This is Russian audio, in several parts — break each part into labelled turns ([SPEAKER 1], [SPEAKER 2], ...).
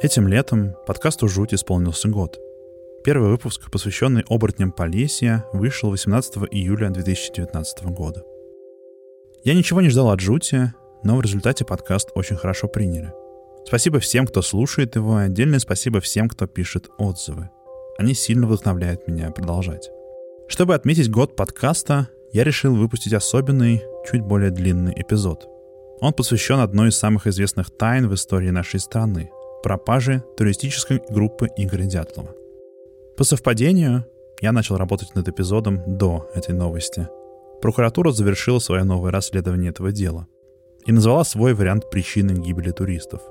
[SPEAKER 1] Этим летом подкасту «Жуть» исполнился год. Первый выпуск, посвященный оборотням Полесья, вышел 18 июля 2019 года. Я ничего не ждал от «Жути», но в результате подкаст очень хорошо приняли. Спасибо всем, кто слушает его, и отдельное спасибо всем, кто пишет отзывы. Они сильно вдохновляют меня продолжать. Чтобы отметить год подкаста, я решил выпустить особенный, чуть более длинный эпизод. Он посвящен одной из самых известных тайн в истории нашей страны — пропажи туристической группы Игоря Дятлова. По совпадению, я начал работать над эпизодом до этой новости. Прокуратура завершила свое новое расследование этого дела и назвала свой вариант причины гибели туристов.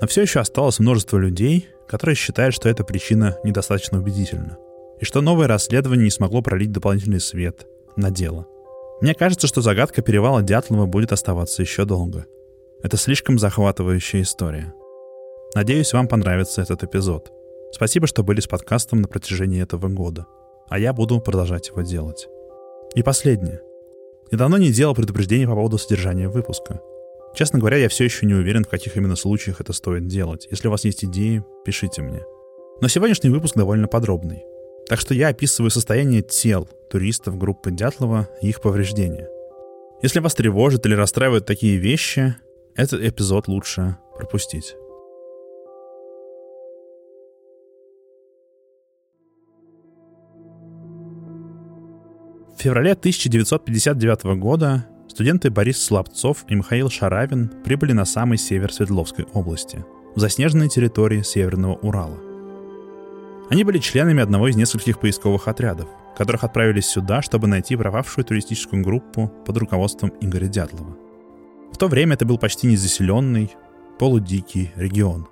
[SPEAKER 1] Но все еще осталось множество людей, которые считают, что эта причина недостаточно убедительна, и что новое расследование не смогло пролить дополнительный свет на дело. Мне кажется, что загадка перевала Дятлова будет оставаться еще долго. Это слишком захватывающая история — Надеюсь, вам понравится этот эпизод. Спасибо, что были с подкастом на протяжении этого года. А я буду продолжать его делать. И последнее. Я давно не делал предупреждений по поводу содержания выпуска. Честно говоря, я все еще не уверен, в каких именно случаях это стоит делать. Если у вас есть идеи, пишите мне. Но сегодняшний выпуск довольно подробный. Так что я описываю состояние тел туристов группы Дятлова и их повреждения. Если вас тревожит или расстраивают такие вещи, этот эпизод лучше пропустить. В феврале 1959 года студенты Борис Слабцов и Михаил Шаравин прибыли на самый север Свердловской области, в заснеженной территории Северного Урала. Они были членами одного из нескольких поисковых отрядов, которых отправились сюда, чтобы найти пропавшую туристическую группу под руководством Игоря Дятлова. В то время это был почти незаселенный, полудикий регион.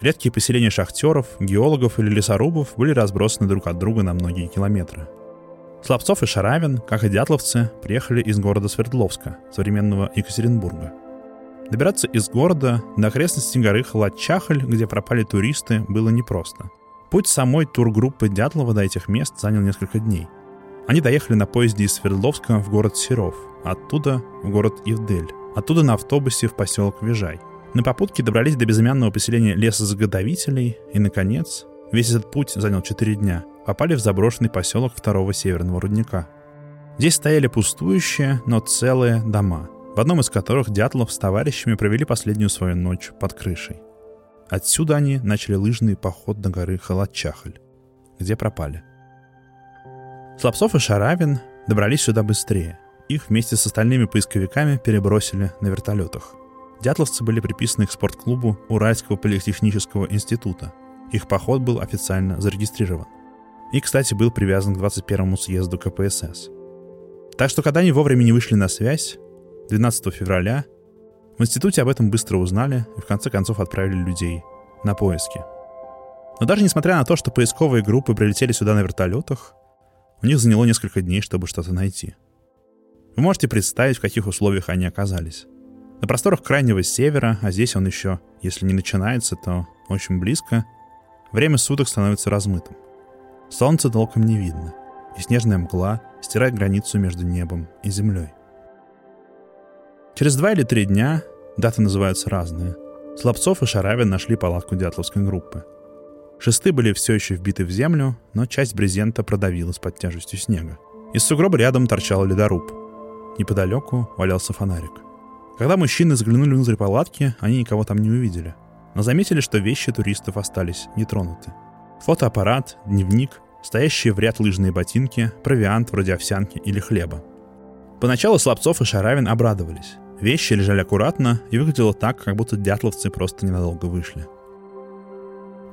[SPEAKER 1] Редкие поселения шахтеров, геологов или лесорубов были разбросаны друг от друга на многие километры – Слабцов и Шаравин, как и дятловцы, приехали из города Свердловска, современного Екатеринбурга. Добираться из города до окрестностей горы Халатчахаль, где пропали туристы, было непросто. Путь самой тургруппы Дятлова до этих мест занял несколько дней. Они доехали на поезде из Свердловска в город Серов, оттуда в город Ивдель, оттуда на автобусе в поселок Вижай. На попутке добрались до безымянного поселения лесозаготовителей и, наконец, весь этот путь занял 4 дня – попали в заброшенный поселок второго северного рудника. Здесь стояли пустующие, но целые дома, в одном из которых Дятлов с товарищами провели последнюю свою ночь под крышей. Отсюда они начали лыжный поход до горы Халатчахаль, где пропали. Слабцов и Шаравин добрались сюда быстрее. Их вместе с остальными поисковиками перебросили на вертолетах. Дятловцы были приписаны к спортклубу Уральского политехнического института. Их поход был официально зарегистрирован и, кстати, был привязан к 21-му съезду КПСС. Так что, когда они вовремя не вышли на связь, 12 февраля, в институте об этом быстро узнали и в конце концов отправили людей на поиски. Но даже несмотря на то, что поисковые группы прилетели сюда на вертолетах, у них заняло несколько дней, чтобы что-то найти. Вы можете представить, в каких условиях они оказались. На просторах крайнего севера, а здесь он еще, если не начинается, то очень близко, время суток становится размытым. Солнца толком не видно, и снежная мгла стирает границу между небом и землей. Через два или три дня, даты называются разные, Слабцов и Шаравин нашли палатку дятловской группы. Шесты были все еще вбиты в землю, но часть брезента продавилась под тяжестью снега. Из сугроба рядом торчал ледоруб. Неподалеку валялся фонарик. Когда мужчины заглянули внутрь палатки, они никого там не увидели, но заметили, что вещи туристов остались нетронуты. Фотоаппарат, дневник, стоящие в ряд лыжные ботинки, провиант вроде овсянки или хлеба. Поначалу Слабцов и Шаравин обрадовались. Вещи лежали аккуратно и выглядело так, как будто дятловцы просто ненадолго вышли.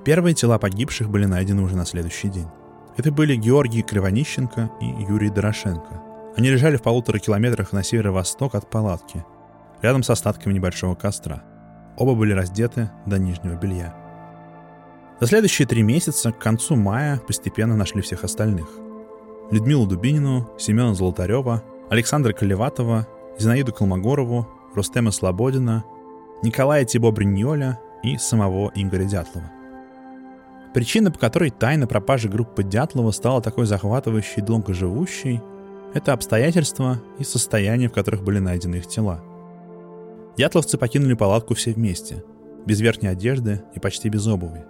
[SPEAKER 1] Первые тела погибших были найдены уже на следующий день. Это были Георгий Кривонищенко и Юрий Дорошенко. Они лежали в полутора километрах на северо-восток от палатки, рядом с остатками небольшого костра. Оба были раздеты до нижнего белья. За следующие три месяца, к концу мая, постепенно нашли всех остальных. Людмилу Дубинину, Семена Золотарева, Александра Колеватова, Зинаиду Колмогорову, Рустема Слободина, Николая Тибо Бриньоля и самого Игоря Дятлова. Причина, по которой тайна пропажи группы Дятлова стала такой захватывающей и долгоживущей, это обстоятельства и состояния, в которых были найдены их тела. Дятловцы покинули палатку все вместе – без верхней одежды и почти без обуви.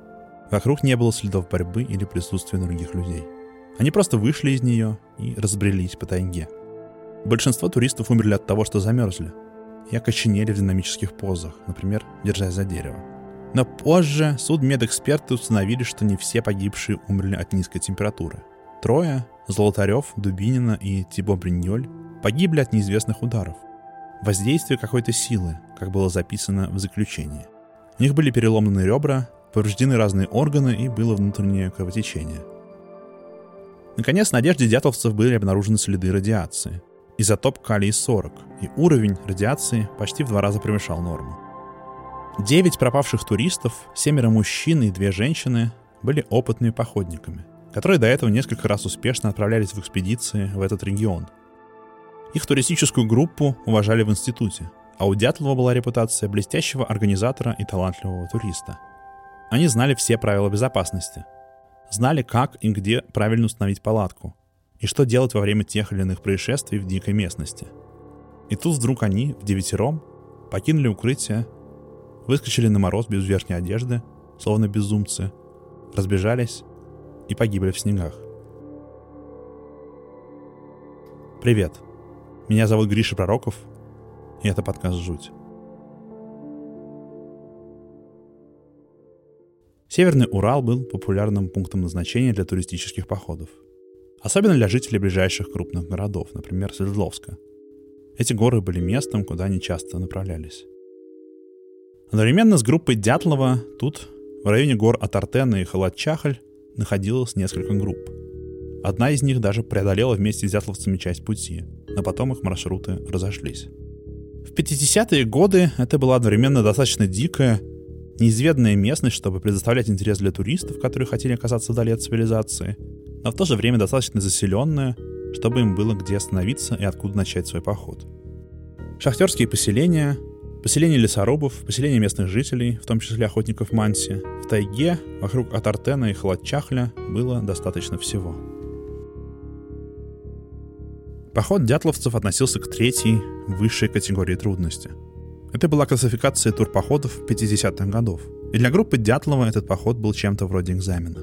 [SPEAKER 1] Вокруг не было следов борьбы или присутствия других людей. Они просто вышли из нее и разбрелись по тайге. Большинство туристов умерли от того, что замерзли, и окоченели в динамических позах, например, держась за дерево. Но позже судмедэксперты установили, что не все погибшие умерли от низкой температуры. Трое – Золотарев, Дубинина и Тибо Бриньоль – погибли от неизвестных ударов. Воздействие какой-то силы, как было записано в заключении. У них были переломаны ребра, повреждены разные органы и было внутреннее кровотечение. Наконец, на одежде дятловцев были обнаружены следы радиации. Изотоп калий-40, и уровень радиации почти в два раза превышал норму. Девять пропавших туристов, семеро мужчин и две женщины были опытными походниками, которые до этого несколько раз успешно отправлялись в экспедиции в этот регион. Их туристическую группу уважали в институте, а у Дятлова была репутация блестящего организатора и талантливого туриста – они знали все правила безопасности. Знали, как и где правильно установить палатку. И что делать во время тех или иных происшествий в дикой местности. И тут вдруг они, в девятером, покинули укрытие, выскочили на мороз без верхней одежды, словно безумцы, разбежались и погибли в снегах. Привет. Меня зовут Гриша Пророков, и это подкаст «Жуть». Северный Урал был популярным пунктом назначения для туристических походов. Особенно для жителей ближайших крупных городов, например, Свердловска. Эти горы были местом, куда они часто направлялись. Одновременно с группой Дятлова тут, в районе гор Атартена и Халатчахаль, находилось несколько групп. Одна из них даже преодолела вместе с дятловцами часть пути, но потом их маршруты разошлись. В 50-е годы это была одновременно достаточно дикая неизведанная местность, чтобы предоставлять интерес для туристов, которые хотели оказаться вдали от цивилизации, но в то же время достаточно заселенная, чтобы им было где остановиться и откуда начать свой поход. Шахтерские поселения, поселения лесорубов, поселения местных жителей, в том числе охотников Манси, в тайге вокруг Атартена и Халатчахля было достаточно всего. Поход дятловцев относился к третьей, высшей категории трудности — это была классификация турпоходов 50-х годов. И для группы Дятлова этот поход был чем-то вроде экзамена.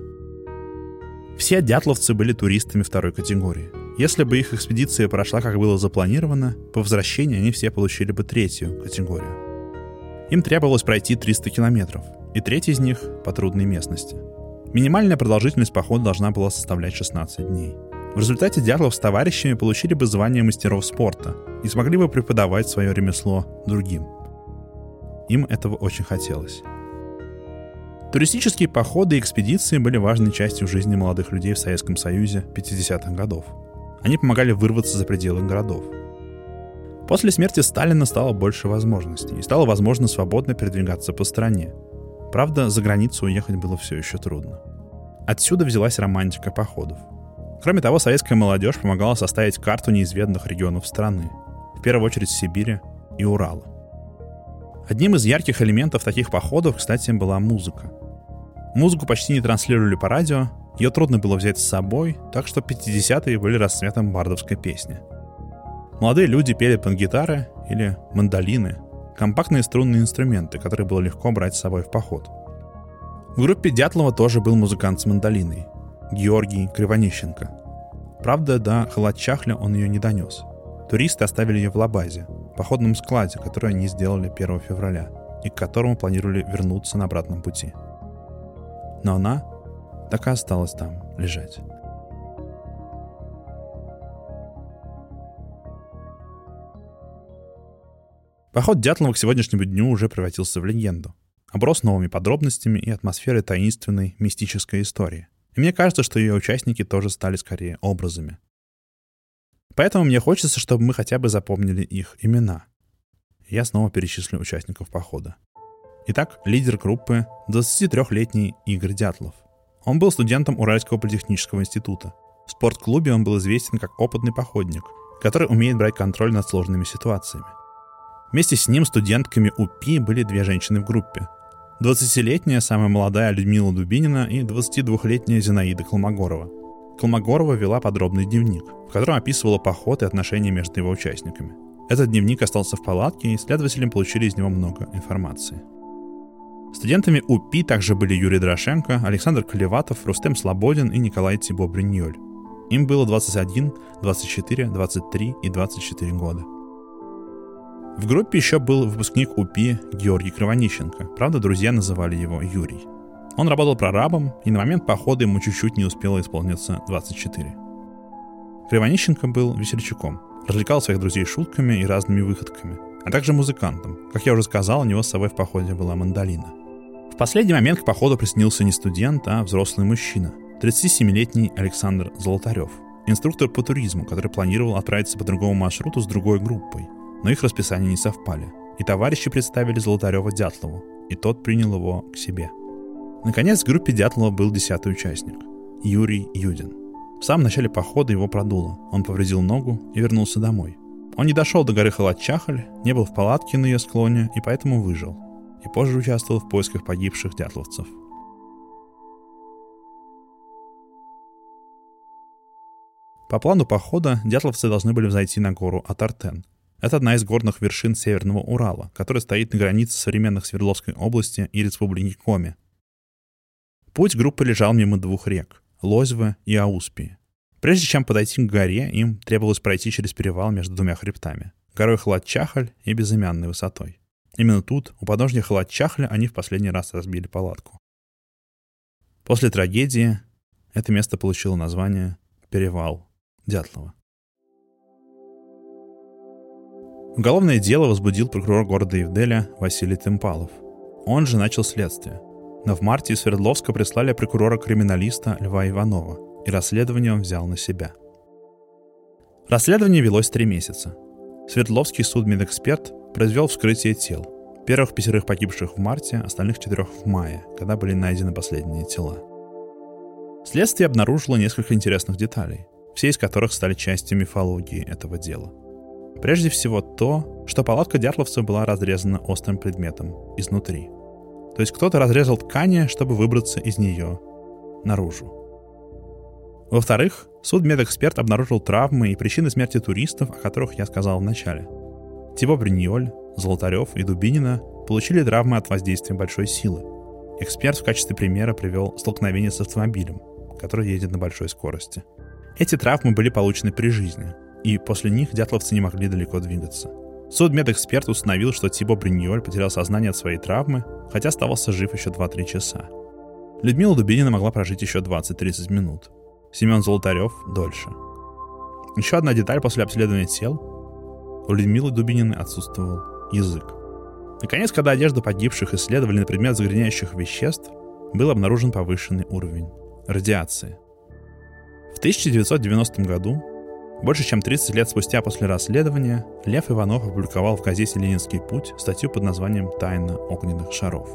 [SPEAKER 1] Все дятловцы были туристами второй категории. Если бы их экспедиция прошла, как было запланировано, по возвращении они все получили бы третью категорию. Им требовалось пройти 300 километров, и треть из них по трудной местности. Минимальная продолжительность похода должна была составлять 16 дней. В результате Дятлов с товарищами получили бы звание мастеров спорта и смогли бы преподавать свое ремесло другим. Им этого очень хотелось. Туристические походы и экспедиции были важной частью жизни молодых людей в Советском Союзе 50-х годов. Они помогали вырваться за пределы городов. После смерти Сталина стало больше возможностей, и стало возможно свободно передвигаться по стране. Правда, за границу уехать было все еще трудно. Отсюда взялась романтика походов. Кроме того, советская молодежь помогала составить карту неизведанных регионов страны, в первую очередь Сибири и Урала. Одним из ярких элементов таких походов, кстати, была музыка. Музыку почти не транслировали по радио, ее трудно было взять с собой, так что 50-е были расцветом бардовской песни. Молодые люди пели под гитары или мандолины, компактные струнные инструменты, которые было легко брать с собой в поход. В группе Дятлова тоже был музыкант с мандолиной – Георгий Кривонищенко. Правда, до Халатчахля он ее не донес. Туристы оставили ее в Лабазе, походном складе, который они сделали 1 февраля, и к которому планировали вернуться на обратном пути. Но она так и осталась там лежать. Поход Дятлова к сегодняшнему дню уже превратился в легенду. Оброс новыми подробностями и атмосферой таинственной, мистической истории. И мне кажется, что ее участники тоже стали скорее образами. Поэтому мне хочется, чтобы мы хотя бы запомнили их имена. Я снова перечислю участников похода. Итак, лидер группы — 23-летний Игорь Дятлов. Он был студентом Уральского политехнического института. В спортклубе он был известен как опытный походник, который умеет брать контроль над сложными ситуациями. Вместе с ним студентками УПИ были две женщины в группе. 20-летняя, самая молодая Людмила Дубинина и 22-летняя Зинаида Колмогорова — Колмогорова вела подробный дневник, в котором описывала поход и отношения между его участниками. Этот дневник остался в палатке, и исследователи получили из него много информации. Студентами УПИ также были Юрий Дорошенко, Александр Колеватов, Рустем Слободин и Николай Тибо Бриньоль. Им было 21, 24, 23 и 24 года. В группе еще был выпускник УПИ Георгий Кровонищенко. Правда, друзья называли его Юрий. Он работал прорабом, и на момент похода ему чуть-чуть не успело исполниться 24. Кривонищенко был весельчаком, развлекал своих друзей шутками и разными выходками, а также музыкантом. Как я уже сказал, у него с собой в походе была мандолина. В последний момент к походу приснился не студент, а взрослый мужчина, 37-летний Александр Золотарев, инструктор по туризму, который планировал отправиться по другому маршруту с другой группой, но их расписания не совпали, и товарищи представили Золотарева Дятлову, и тот принял его к себе. Наконец, в группе Дятлова был десятый участник – Юрий Юдин. В самом начале похода его продуло, он повредил ногу и вернулся домой. Он не дошел до горы Халат-Чахаль, не был в палатке на ее склоне и поэтому выжил – и позже участвовал в поисках погибших дятловцев. По плану похода дятловцы должны были взойти на гору Атартен. Это одна из горных вершин Северного Урала, которая стоит на границе современных Свердловской области и Республики Коми. Путь группы лежал мимо двух рек – Лозьвы и Ауспии. Прежде чем подойти к горе, им требовалось пройти через перевал между двумя хребтами – горой Хладчахаль и безымянной высотой. Именно тут, у подножья Халат-Чахля, они в последний раз разбили палатку. После трагедии это место получило название «Перевал Дятлова». Уголовное дело возбудил прокурор города Евделя Василий Темпалов. Он же начал следствие. Но в марте из Свердловска прислали прокурора-криминалиста Льва Иванова, и расследование он взял на себя. Расследование велось три месяца. Свердловский судмедэксперт произвел вскрытие тел. Первых пятерых погибших в марте, остальных четырех в мае, когда были найдены последние тела. Следствие обнаружило несколько интересных деталей, все из которых стали частью мифологии этого дела. Прежде всего то, что палатка дятловцев была разрезана острым предметом изнутри. То есть кто-то разрезал ткани, чтобы выбраться из нее наружу. Во-вторых, судмедэксперт обнаружил травмы и причины смерти туристов, о которых я сказал в начале – Тибо Бриньоль, Золотарев и Дубинина получили травмы от воздействия большой силы. Эксперт в качестве примера привел столкновение с автомобилем, который едет на большой скорости. Эти травмы были получены при жизни, и после них дятловцы не могли далеко двигаться. Судмедэксперт установил, что Тибо Бриньоль потерял сознание от своей травмы, хотя оставался жив еще 2-3 часа. Людмила Дубинина могла прожить еще 20-30 минут. Семен Золотарев — дольше. Еще одна деталь после обследования тел у Людмилы Дубининой отсутствовал язык. Наконец, когда одежду погибших исследовали на предмет загрязняющих веществ, был обнаружен повышенный уровень радиации. В 1990 году, больше чем 30 лет спустя после расследования, Лев Иванов опубликовал в газете «Ленинский путь» статью под названием «Тайна огненных шаров».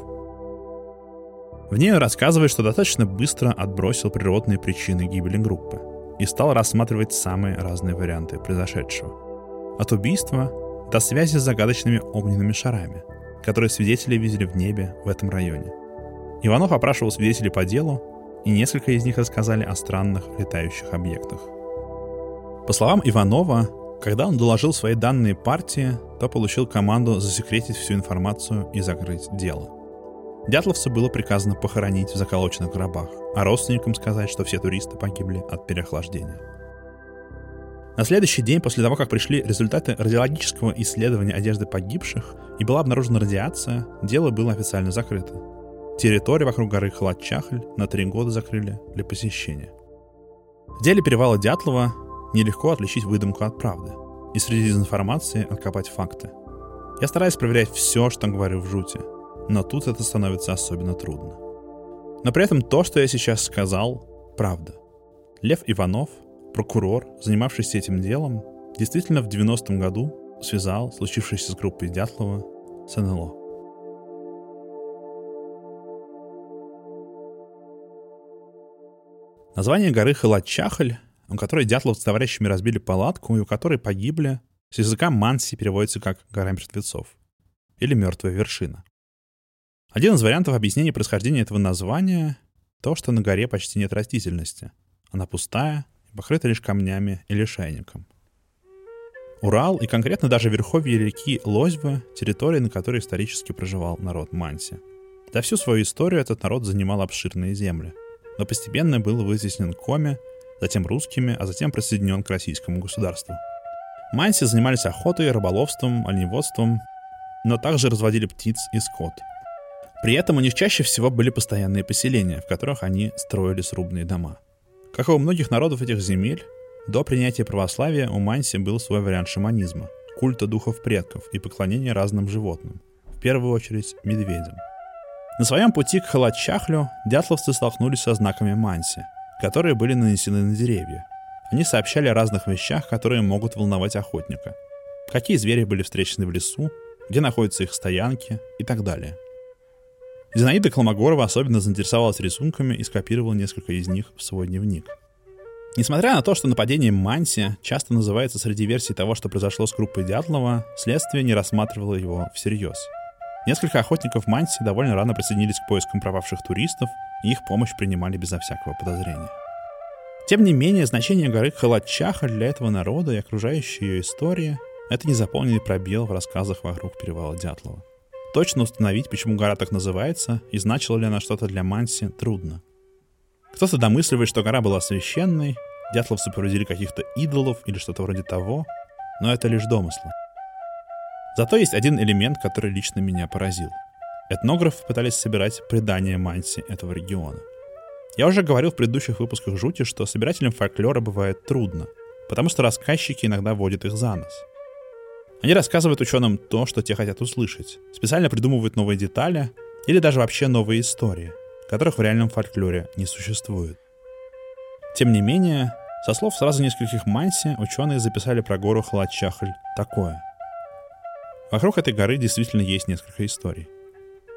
[SPEAKER 1] В ней он рассказывает, что достаточно быстро отбросил природные причины гибели группы и стал рассматривать самые разные варианты произошедшего – от убийства до связи с загадочными огненными шарами, которые свидетели видели в небе в этом районе. Иванов опрашивал свидетелей по делу, и несколько из них рассказали о странных летающих объектах. По словам Иванова, когда он доложил свои данные партии, то получил команду засекретить всю информацию и закрыть дело. Дятловцу было приказано похоронить в заколоченных гробах, а родственникам сказать, что все туристы погибли от переохлаждения. На следующий день после того, как пришли результаты радиологического исследования одежды погибших и была обнаружена радиация, дело было официально закрыто. Территорию вокруг горы Халат-Чахль на три года закрыли для посещения. В деле перевала Дятлова нелегко отличить выдумку от правды и среди дезинформации откопать факты. Я стараюсь проверять все, что говорю в жути, но тут это становится особенно трудно. Но при этом то, что я сейчас сказал, правда. Лев Иванов — прокурор, занимавшийся этим делом, действительно в 90-м году связал случившееся с группой Дятлова с НЛО. Название горы Халат-Чахаль, у которой Дятлов с товарищами разбили палатку и у которой погибли, с языка манси переводится как «гора мертвецов» или «мертвая вершина». Один из вариантов объяснения происхождения этого названия — то, что на горе почти нет растительности. Она пустая, покрыта лишь камнями или шайником. Урал и конкретно даже верховье реки Лозьва — территория, на которой исторически проживал народ Манси. За всю свою историю этот народ занимал обширные земли, но постепенно был вытеснен Коми, затем русскими, а затем присоединен к российскому государству. Манси занимались охотой, рыболовством, оленеводством, но также разводили птиц и скот. При этом у них чаще всего были постоянные поселения, в которых они строили срубные дома. Как и у многих народов этих земель, до принятия православия у Манси был свой вариант шаманизма, культа духов предков и поклонения разным животным, в первую очередь медведям. На своем пути к Халачахлю дятловцы столкнулись со знаками Манси, которые были нанесены на деревья. Они сообщали о разных вещах, которые могут волновать охотника. Какие звери были встречены в лесу, где находятся их стоянки и так далее. Зинаида Колмогорова особенно заинтересовалась рисунками и скопировала несколько из них в свой дневник. Несмотря на то, что нападение Манси часто называется среди версий того, что произошло с группой Дятлова, следствие не рассматривало его всерьез – Несколько охотников Манси довольно рано присоединились к поискам пропавших туристов, и их помощь принимали безо всякого подозрения. Тем не менее, значение горы Халатчаха для этого народа и окружающей ее истории — это незаполненный пробел в рассказах вокруг перевала Дятлова. Точно установить, почему гора так называется, и значила ли она что-то для Манси, трудно. Кто-то домысливает, что гора была священной, дятловцы проводили каких-то идолов или что-то вроде того, но это лишь домыслы. Зато есть один элемент, который лично меня поразил. Этнографы пытались собирать предания Манси этого региона. Я уже говорил в предыдущих выпусках «Жути», что собирателям фольклора бывает трудно, потому что рассказчики иногда водят их за нос. Они рассказывают ученым то, что те хотят услышать, специально придумывают новые детали или даже вообще новые истории, которых в реальном фольклоре не существует. Тем не менее, со слов сразу нескольких Манси, ученые записали про гору Халачахль такое – Вокруг этой горы действительно есть несколько историй.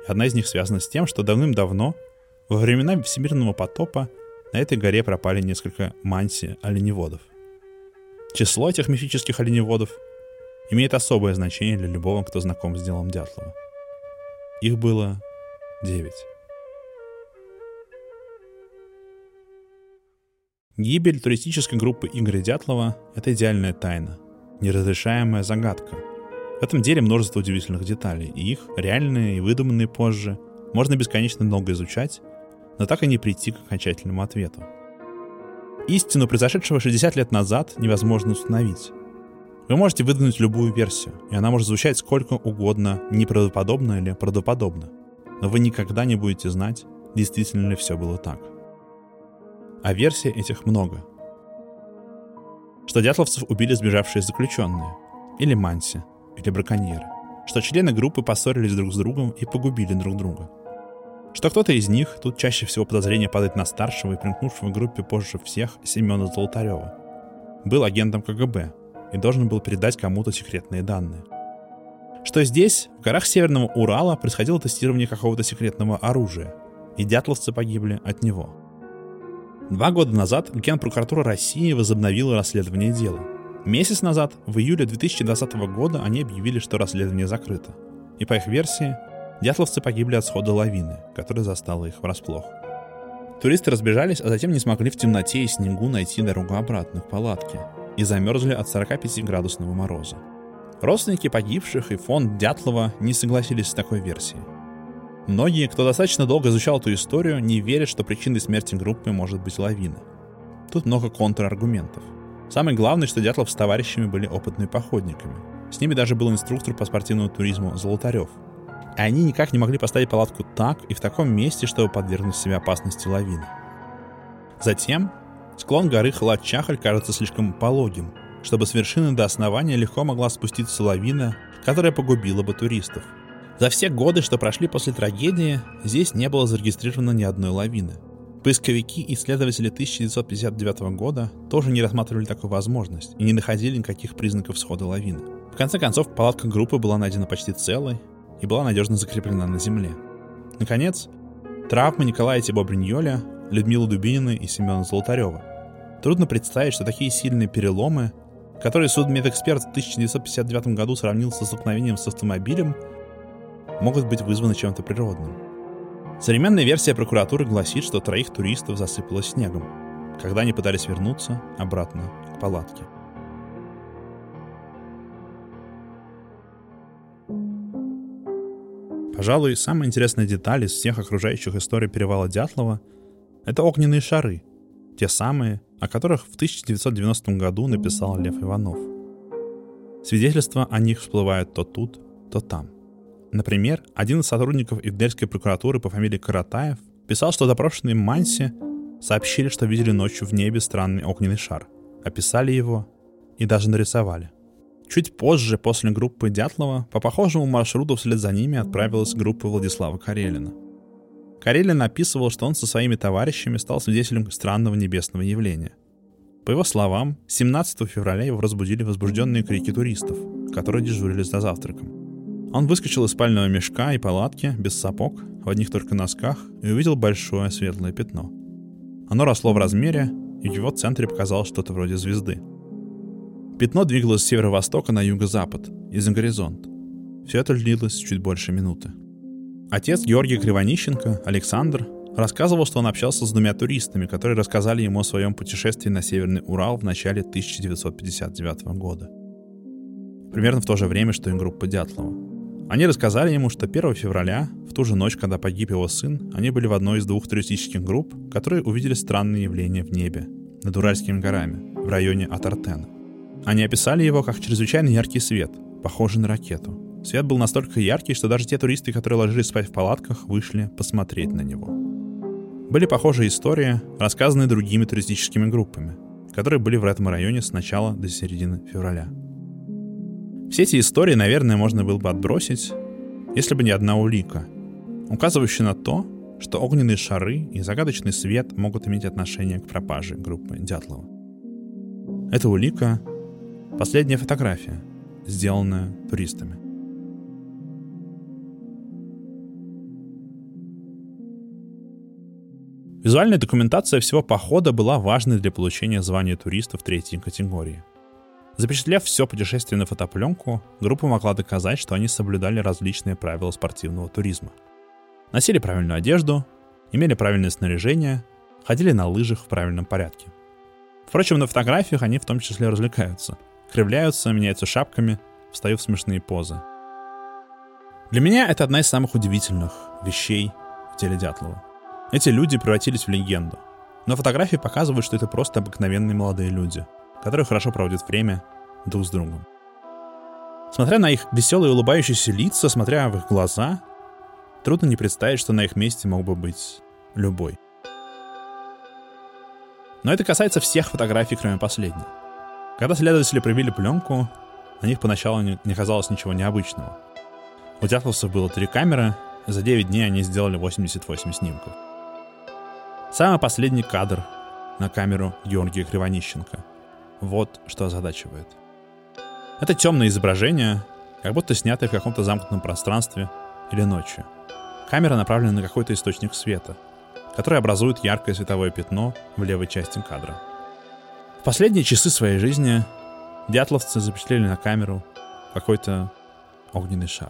[SPEAKER 1] Одна из них связана с тем, что давным-давно, во времена Всемирного потопа, на этой горе пропали несколько манси-оленеводов. Число этих мифических оленеводов имеет особое значение для любого, кто знаком с делом Дятлова. Их было девять. Гибель туристической группы Игоря Дятлова — это идеальная тайна, неразрешаемая загадка — в этом деле множество удивительных деталей, и их, реальные и выдуманные позже, можно бесконечно много изучать, но так и не прийти к окончательному ответу. Истину, произошедшего 60 лет назад, невозможно установить. Вы можете выдвинуть любую версию, и она может звучать сколько угодно, неправдоподобно или правдоподобно. Но вы никогда не будете знать, действительно ли все было так. А версий этих много. Что дятловцев убили сбежавшие заключенные, или Манси, или браконьеры, что члены группы поссорились друг с другом и погубили друг друга. Что кто-то из них, тут чаще всего подозрение падает на старшего и примкнувшего к группе позже всех Семена Золотарева, был агентом КГБ и должен был передать кому-то секретные данные. Что здесь, в горах Северного Урала, происходило тестирование какого-то секретного оружия, и дятловцы погибли от него. Два года назад Генпрокуратура России возобновила расследование дела – Месяц назад, в июле 2020 года, они объявили, что расследование закрыто. И по их версии, дятловцы погибли от схода лавины, которая застала их врасплох. Туристы разбежались, а затем не смогли в темноте и снегу найти дорогу обратно к палатке и замерзли от 45-градусного мороза. Родственники погибших и фонд Дятлова не согласились с такой версией. Многие, кто достаточно долго изучал эту историю, не верят, что причиной смерти группы может быть лавина. Тут много контраргументов – Самое главное, что Дятлов с товарищами были опытными походниками. С ними даже был инструктор по спортивному туризму Золотарев. И они никак не могли поставить палатку так и в таком месте, чтобы подвергнуть себя опасности лавины. Затем склон горы Халат-Чахаль кажется слишком пологим, чтобы с вершины до основания легко могла спуститься лавина, которая погубила бы туристов. За все годы, что прошли после трагедии, здесь не было зарегистрировано ни одной лавины – Поисковики и исследователи 1959 года тоже не рассматривали такую возможность и не находили никаких признаков схода лавины. В конце концов, палатка группы была найдена почти целой и была надежно закреплена на земле. Наконец, травмы Николая Тибо-Бриньоля, Людмилы Дубинины и Семена Золотарева. Трудно представить, что такие сильные переломы, которые судмедэксперт в 1959 году сравнил со столкновением с автомобилем, могут быть вызваны чем-то природным. Современная версия прокуратуры гласит, что троих туристов засыпало снегом, когда они пытались вернуться обратно к палатке. Пожалуй, самая интересная деталь из всех окружающих историй перевала Дятлова — это огненные шары, те самые, о которых в 1990 году написал Лев Иванов. Свидетельства о них всплывают то тут, то там. Например, один из сотрудников Ивдельской прокуратуры по фамилии Каратаев писал, что допрошенные Манси сообщили, что видели ночью в небе странный огненный шар, описали его и даже нарисовали. Чуть позже, после группы Дятлова, по похожему маршруту вслед за ними отправилась группа Владислава Карелина. Карелин описывал, что он со своими товарищами стал свидетелем странного небесного явления. По его словам, 17 февраля его разбудили возбужденные крики туристов, которые дежурили за завтраком. Он выскочил из спального мешка и палатки, без сапог, в одних только носках, и увидел большое светлое пятно. Оно росло в размере, и в его центре показалось что-то вроде звезды. Пятно двигалось с северо-востока на юго-запад и за горизонт. Все это длилось чуть больше минуты. Отец Георгия Кривонищенко, Александр, рассказывал, что он общался с двумя туристами, которые рассказали ему о своем путешествии на Северный Урал в начале 1959 года. Примерно в то же время, что и группа Дятлова. Они рассказали ему, что 1 февраля, в ту же ночь, когда погиб его сын, они были в одной из двух туристических групп, которые увидели странные явления в небе, над Уральскими горами, в районе Атартена. Они описали его как чрезвычайно яркий свет, похожий на ракету. Свет был настолько яркий, что даже те туристы, которые ложились спать в палатках, вышли посмотреть на него. Были похожие истории, рассказанные другими туристическими группами, которые были в этом районе с начала до середины февраля. Все эти истории, наверное, можно было бы отбросить, если бы не одна улика, указывающая на то, что огненные шары и загадочный свет могут иметь отношение к пропаже группы Дятлова. Эта улика Последняя фотография, сделанная туристами. Визуальная документация всего похода была важной для получения звания туристов третьей категории. Запечатлев все путешествие на фотопленку, группа могла доказать, что они соблюдали различные правила спортивного туризма. Носили правильную одежду, имели правильное снаряжение, ходили на лыжах в правильном порядке. Впрочем, на фотографиях они в том числе развлекаются – кривляются, меняются шапками, встают в смешные позы. Для меня это одна из самых удивительных вещей в теле Дятлова. Эти люди превратились в легенду. Но фотографии показывают, что это просто обыкновенные молодые люди, которые хорошо проводят время друг с другом. Смотря на их веселые улыбающиеся лица, смотря в их глаза, трудно не представить, что на их месте мог бы быть любой. Но это касается всех фотографий, кроме последней. Когда следователи провели пленку, на них поначалу не, казалось ничего необычного. У дятловцев было три камеры, за 9 дней они сделали 88 снимков. Самый последний кадр на камеру Георгия Кривонищенко. Вот что озадачивает. Это темное изображение, как будто снятое в каком-то замкнутом пространстве или ночью. Камера направлена на какой-то источник света, который образует яркое световое пятно в левой части кадра. В последние часы своей жизни дятловцы запечатлели на камеру какой-то огненный шар.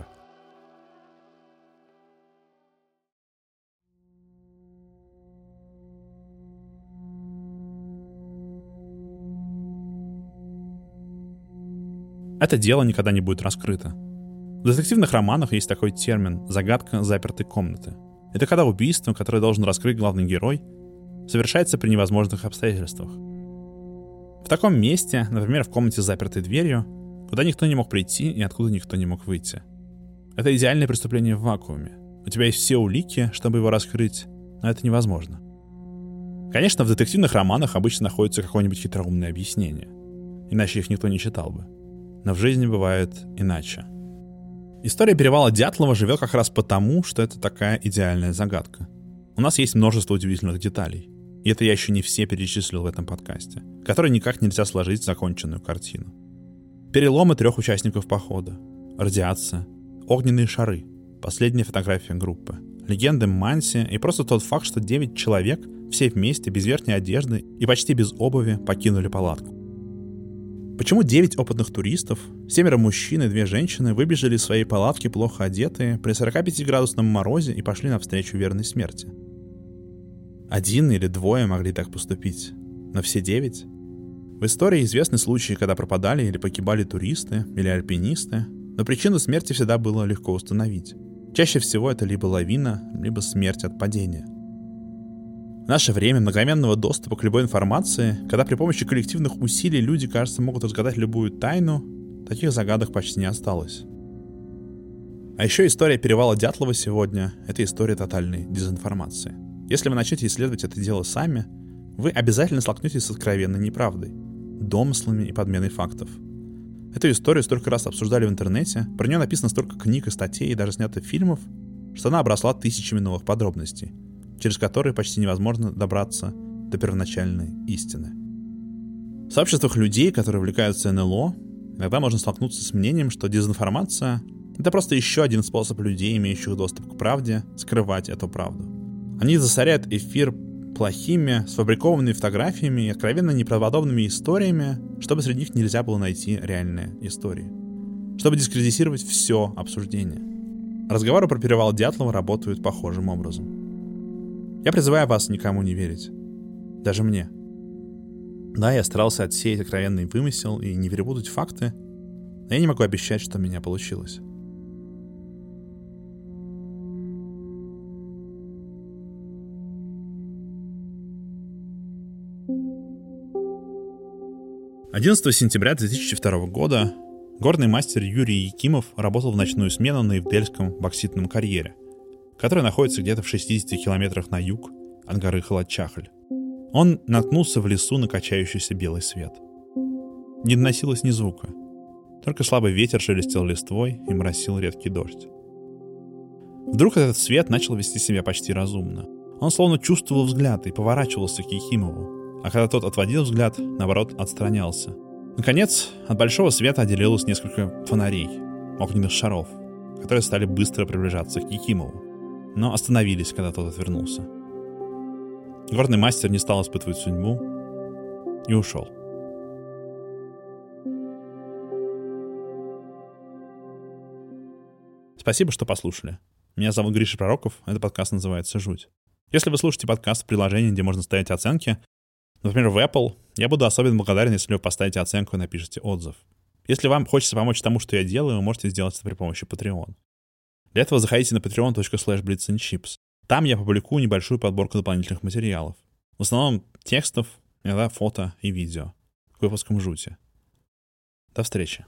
[SPEAKER 1] Это дело никогда не будет раскрыто. В детективных романах есть такой термин «загадка запертой комнаты». Это когда убийство, которое должен раскрыть главный герой, совершается при невозможных обстоятельствах – в таком месте, например, в комнате с запертой дверью, куда никто не мог прийти и откуда никто не мог выйти. Это идеальное преступление в вакууме. У тебя есть все улики, чтобы его раскрыть, но это невозможно. Конечно, в детективных романах обычно находится какое-нибудь хитроумное объяснение. Иначе их никто не читал бы. Но в жизни бывает иначе. История перевала Дятлова живет как раз потому, что это такая идеальная загадка. У нас есть множество удивительных деталей. И это я еще не все перечислил в этом подкасте, которые никак нельзя сложить в законченную картину. Переломы трех участников похода, радиация, огненные шары, последняя фотография группы, легенды Манси и просто тот факт, что 9 человек, все вместе, без верхней одежды и почти без обуви, покинули палатку. Почему 9 опытных туристов, семеро мужчин и две женщины выбежали из своей палатки плохо одетые при 45-градусном морозе и пошли навстречу верной смерти – один или двое могли так поступить, но все девять? В истории известны случаи, когда пропадали или погибали туристы или альпинисты, но причину смерти всегда было легко установить. Чаще всего это либо лавина, либо смерть от падения. Наше время многоменного доступа к любой информации, когда при помощи коллективных усилий люди, кажется, могут разгадать любую тайну, таких загадок почти не осталось. А еще история перевала Дятлова сегодня — это история тотальной дезинформации. Если вы начнете исследовать это дело сами, вы обязательно столкнетесь с откровенной неправдой, домыслами и подменой фактов — Эту историю столько раз обсуждали в интернете, про нее написано столько книг и статей и даже снято фильмов, что она обросла тысячами новых подробностей, через которые почти невозможно добраться до первоначальной истины. В сообществах людей, которые увлекаются НЛО, иногда можно столкнуться с мнением, что дезинформация — это просто еще один способ людей, имеющих доступ к правде, скрывать эту правду. Они засоряют эфир плохими, сфабрикованными фотографиями и откровенно неправдоподобными историями, чтобы среди них нельзя было найти реальные истории. Чтобы дискредитировать все обсуждение. Разговоры про перевал Дятлова работают похожим образом. Я призываю вас никому не верить. Даже мне. Да, я старался отсеять откровенный вымысел и не перепутать факты, но я не могу обещать, что у меня получилось. 11 сентября 2002 года горный мастер Юрий Якимов работал в ночную смену на Евдельском бокситном карьере, который находится где-то в 60 километрах на юг от горы Халатчахль. Он наткнулся в лесу на качающийся белый свет. Не доносилось ни звука. Только слабый ветер шелестел листвой и моросил редкий дождь. Вдруг этот свет начал вести себя почти разумно. Он словно чувствовал взгляд и поворачивался к Якимову, а когда тот отводил взгляд, наоборот, отстранялся. Наконец, от большого света отделилось несколько фонарей, огненных шаров, которые стали быстро приближаться к Якимову, но остановились, когда тот отвернулся. Горный мастер не стал испытывать судьбу и ушел. Спасибо, что послушали. Меня зовут Гриша Пророков, этот подкаст называется «Жуть». Если вы слушаете подкаст в приложении, где можно ставить оценки, Например, в Apple я буду особенно благодарен, если вы поставите оценку и напишите отзыв. Если вам хочется помочь тому, что я делаю, вы можете сделать это при помощи Patreon. Для этого заходите на patreon.slash Там я публикую небольшую подборку дополнительных материалов. В основном текстов, иногда фото и видео. К выпускам жути. До встречи.